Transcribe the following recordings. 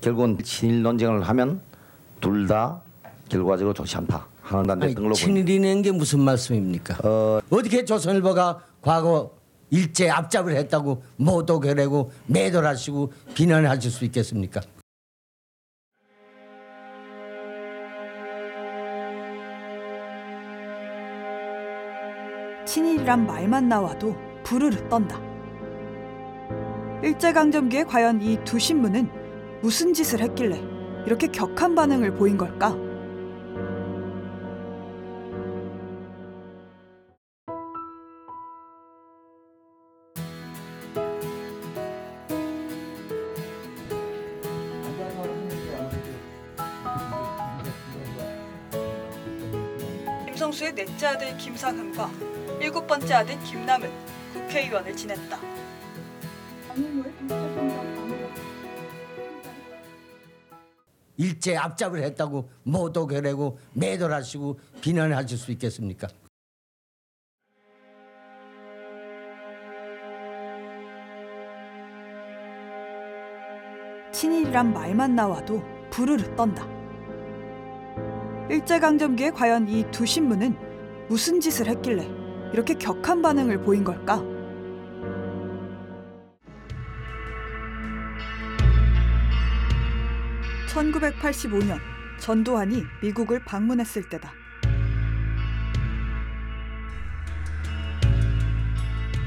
결국은 친일 논쟁을 하면 둘 다 결과적으로 좋지 않다 하는 단 아니, 보입니다. 친일이라는 게 무슨 말씀입니까? 어, 어떻게 조선일보가 과거 일제 앞잡을 했다고 모독해내고 매도하시고 비난하실 수 있겠습니까? 친일이란 말만 나와도 부르르 떤다. 일제강점기에 과연 이 두 신문은 무슨 짓을 했길래 이렇게 격한 반응을 보인 걸까? 김성수의 넷째 아들 김상흠과 일곱 번째 아들 김남은 국회의원을 지냈다. 일제 앞잡을 했다고 모독해내고 매도하시고 비난하실 수 있겠습니까? 친일이란 말만 나와도 부르르 떤다. 일제강점기에 과연 이 두 신문은 무슨 짓을 했길래 이렇게 격한 반응을 보인 걸까? (1985년) 전두환이 미국을 방문했을 때다.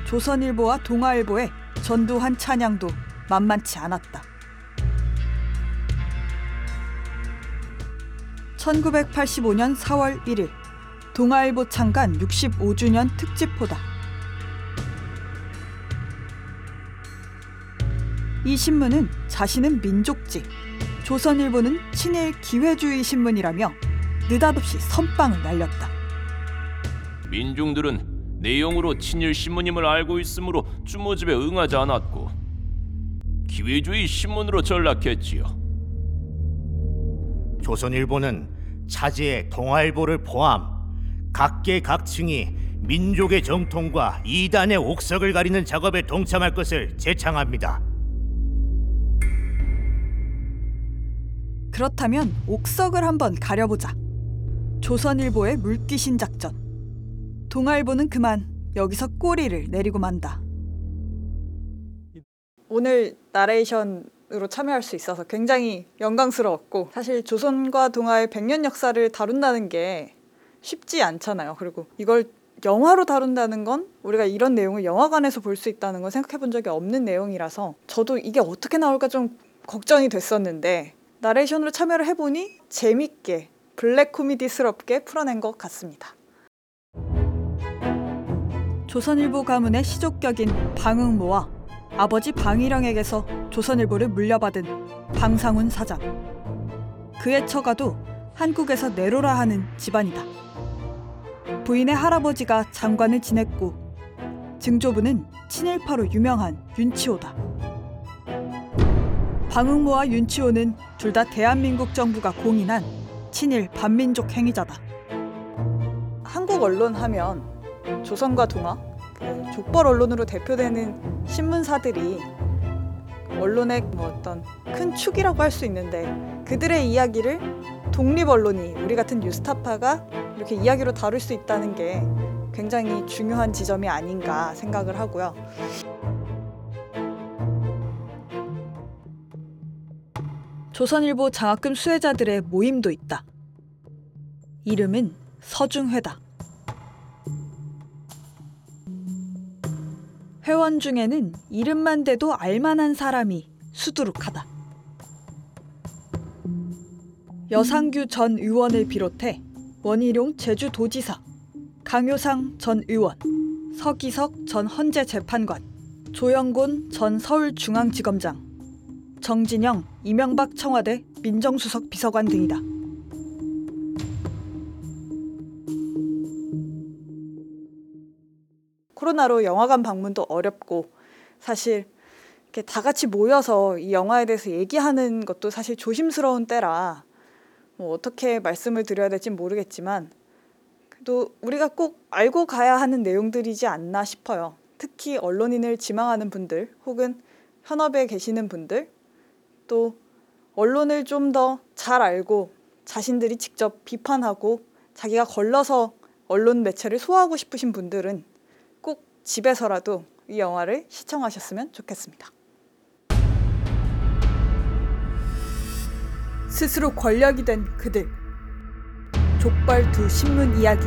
조선일보와 동아일보의 전두환 찬양도 만만치 않았다. 1985년 4월 1일 동아일보 창간 65주년 특집호다. 이 신문은 자신은 민족지, 조선일보는 친일 기회주의 신문이라며 느닷없이 선빵을 날렸다. 민중들은 내용으로 친일 신문임을 알고 있으므로 주모집에 응하지 않았고 기회주의 신문으로 전락했지요. 조선일보는 차제의 동아일보를 포함 각계각층이 민족의 정통과 이단의 옥석을 가리는 작업에 동참할 것을 제창합니다. 그렇다면 옥석을 한번 가려보자. 조선일보의 물귀신 작전. 동아일보는 그만 여기서 꼬리를 내리고 만다. 오늘 나레이션으로 참여할 수 있어서 굉장히 영광스러웠고 사실 조선과 동아의 100년 역사를 다룬다는 게 쉽지 않잖아요. 그리고 이걸 영화로 다룬다는 건 우리가 이런 내용을 영화관에서 볼 수 있다는 건 생각해 본 적이 없는 내용이라서 저도 이게 어떻게 나올까 좀 걱정이 됐었는데 나레이션으로 참여를 해보니 재밌게 블랙 코미디스럽게 풀어낸 것 같습니다. 조선일보 가문의 시족격인 방응모와 아버지 방일영에게서 조선일보를 물려받은 방상훈 사장. 그의 처가도 한국에서 내로라 하는 집안이다. 부인의 할아버지가 장관을 지냈고 증조부는 친일파로 유명한 윤치호다. 방응모와 윤치호는 둘 다 대한민국 정부가 공인한 친일 반민족 행위자다. 한국 언론 하면 조선과 동아 그 족벌 언론으로 대표되는 신문사들이 언론의 뭐 어떤 큰 축이라고 할 수 있는데 그들의 이야기를 독립 언론이 우리 같은 뉴스타파가 이렇게 이야기로 다룰 수 있다는 게 굉장히 중요한 지점이 아닌가 생각을 하고요. 조선일보 장학금 수혜자들의 모임도 있다. 이름은 서중회다. 회원 중에는 이름만 대도 알만한 사람이 수두룩하다. 여상규 전 의원을 비롯해 원희룡 제주도지사, 강효상 전 의원, 서기석 전 헌재 재판관, 조영곤 전 서울중앙지검장, 정진영, 이명박 청와대 민정수석 비서관 등이다. 코로나로 영화관 방문도 어렵고 사실 이렇게 다 같이 모여서 이 영화에 대해서 얘기하는 것도 사실 조심스러운 때라 뭐 어떻게 말씀을 드려야 될지 모르겠지만 그래도 우리가 꼭 알고 가야 하는 내용들이지 않나 싶어요. 특히 언론인을 지망하는 분들 혹은 현업에 계시는 분들 또 언론을 좀 더 잘 알고 자신들이 직접 비판하고 자기가 걸러서 언론 매체를 소화하고 싶으신 분들은 꼭 집에서라도 이 영화를 시청하셨으면 좋겠습니다. 스스로 권력이 된 그들 족발 두 신문 이야기